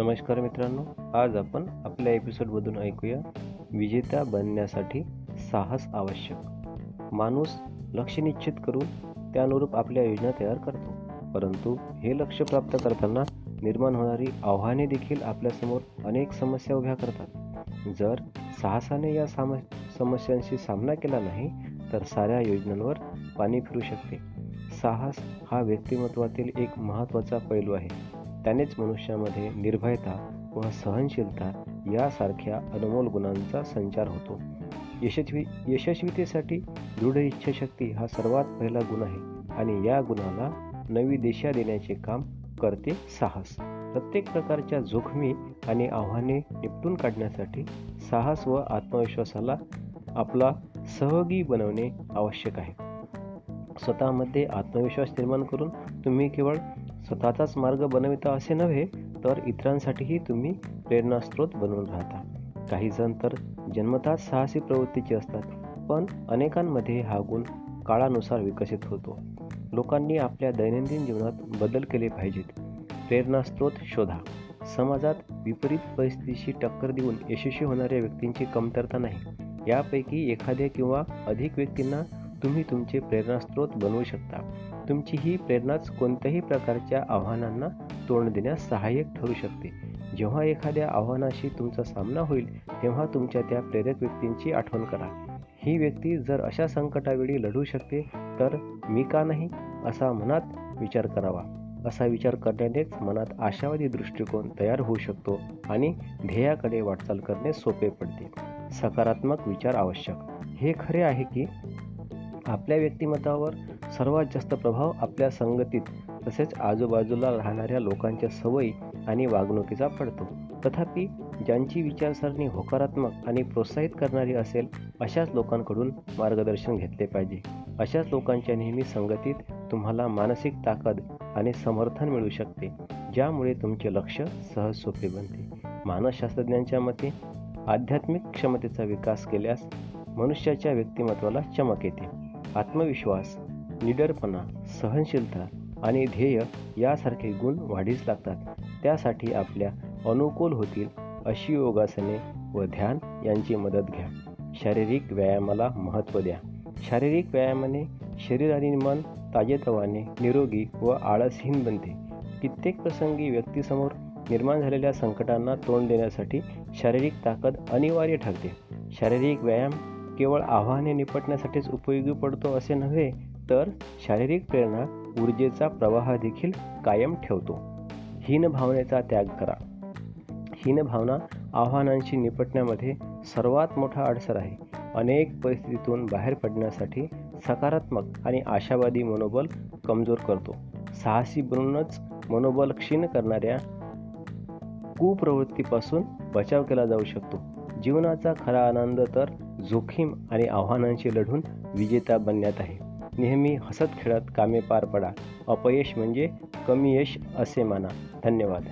नमस्कार मित्रांनो आज आपण आपल्या एपिसोडमधून ऐकूया विजेता बनण्यासाठी साहस आवश्यक. माणूस लक्ष निश्चित करून त्यानुरूप आपल्या योजना तयार करतो. परंतु हे लक्ष प्राप्त करताना निर्माण होणारी आव्हाने देखील आपल्यासमोर अनेक समस्या उभ्या करतात. जर साहसाने या साम समस्यांशी सामना केला नाही तर साऱ्या योजनांवर पाणी फिरू शकते. साहस हा व्यक्तिमत्वातील एक महत्त्वाचा पैलू आहे. त्यानेच मनुष्यामध्ये निर्भयता व सहनशीलता यासारख्या अनमोल गुणांचा संचार होतो. यशस्वी यशस्वीतेसाठी दृढ इच्छाशक्ती हा सर्वात पहिला गुण आहे आणि या गुणाला नवी दिशा देण्याचे काम करते साहस. प्रत्येक प्रकारच्या जोखमी आणि आव्हाने निपटून काढण्यासाठी साहस व आत्मविश्वासाला आपला सहगी बनवणे आवश्यक आहे. स्वतःमध्ये आत्मविश्वास निर्माण करून तुम्ही केवळ स्वतःचाच मार्ग बनविता असे नव्हे तर इतरांसाठीही तुम्ही प्रेरणास्त्रोत बनवून राहता. काही जण तर जन्मताच साहसी प्रवृत्तीचे असतात पण अनेकांमध्ये हा गुण काळानुसार विकसित होतो. लोकांनी आपल्या दैनंदिन जीवनात बदल केले पाहिजेत. प्रेरणास्त्रोत शोधा. समाजात विपरीत परिस्थितीशी टक्कर देऊन यशस्वी होणाऱ्या व्यक्तींची कमतरता नाही. यापैकी एखाद्या किंवा अधिक व्यक्तींना तुम्ही तुमचे प्रेरणास्त्रोत बनवू शकता. तुमची ही प्रेरणाच कोणत्याही प्रकारच्या आव्हानांना तोंड देण्यास सहाय्यक ठरू शकते. जेव्हा एखाद्या आव्हानाशी तुमचा सामना होईल तेव्हा तुमच्या त्या प्रेरक व्यक्तींची आठवण करा. ही व्यक्ती जर अशा संकटावेळी लढू शकते तर मी का नाही? असा मनात विचार करावा. असा विचार करण्यानेच मनात आशावादी दृष्टिकोन तयार होऊ शकतो आणि ध्येयाकडे वाटचाल करणे सोपे पडते. सकारात्मक विचार आवश्यक. हे खरे आहे की आपल्या व्यक्तिमत्वावर सर्वात जास्त प्रभाव आपल्या संगतीत तसेच आजूबाजूला राहणाऱ्या लोकांच्या सवयी आणि वागणुकीचा पडतो. तथापि ज्यांची विचारसरणी होकारात्मक आणि प्रोत्साहित करणारी असेल अशाच लोकांकडून मार्गदर्शन घेतले पाहिजे. अशाच लोकांच्या नेहमी संगतीत तुम्हाला मानसिक ताकद आणि समर्थन मिळू शकते ज्यामुळे तुमचे लक्ष सहज सोपे बनते. मानसशास्त्रज्ञांच्या मते आध्यात्मिक क्षमतेचा विकास केल्यास मनुष्याच्या व्यक्तिमत्वाला चमक येते. आत्मविश्वास निडरपणा सहनशीलता आणि ध्येय यासारखे गुण वाढीस लागतात. त्यासाठी आपल्या अनुकूल होतील अशी योगासने व ध्यान यांची मदत घ्या. शारीरिक व्यायामाला महत्त्व द्या. शारीरिक व्यायामाने शरीर आणि मन ताजेतवाने निरोगी व आळसहीन बनते. कित्येक प्रसंगी व्यक्तीसमोर निर्माण झालेल्या संकटांना तोंड देण्यासाठी शारीरिक ताकद अनिवार्य ठरते. शारीरिक व्यायाम केवळ आव्हाने निपटण्यासाठीच उपयोगी पडतो असे नव्हे तर शारीरिक प्रेरणा ऊर्जेचा प्रवाह देखील कायम ठेवतो. हीन भावनेचा त्याग करा. हीन भावना आव्हानांशी निपटण्यामध्ये सर्वात मोठा अडसर आहे. अनेक परिस्थितीतून बाहेर पडण्यासाठी सकारात्मक आणि आशावादी मनोबल कमजोर करतो. साहसी बनूनच मनोबल क्षीण करणाऱ्या कुप्रवृत्तीपासून बचाव केला जाऊ शकतो. जीवनाचा खरा आनंद तर जोखीम आणि आव्हानांशी लढून विजेता बनण्यात आहे. नेहमी हसत खेळत कामे पार पडा. अपयश म्हणजे कमी यश असे माना. धन्यवाद.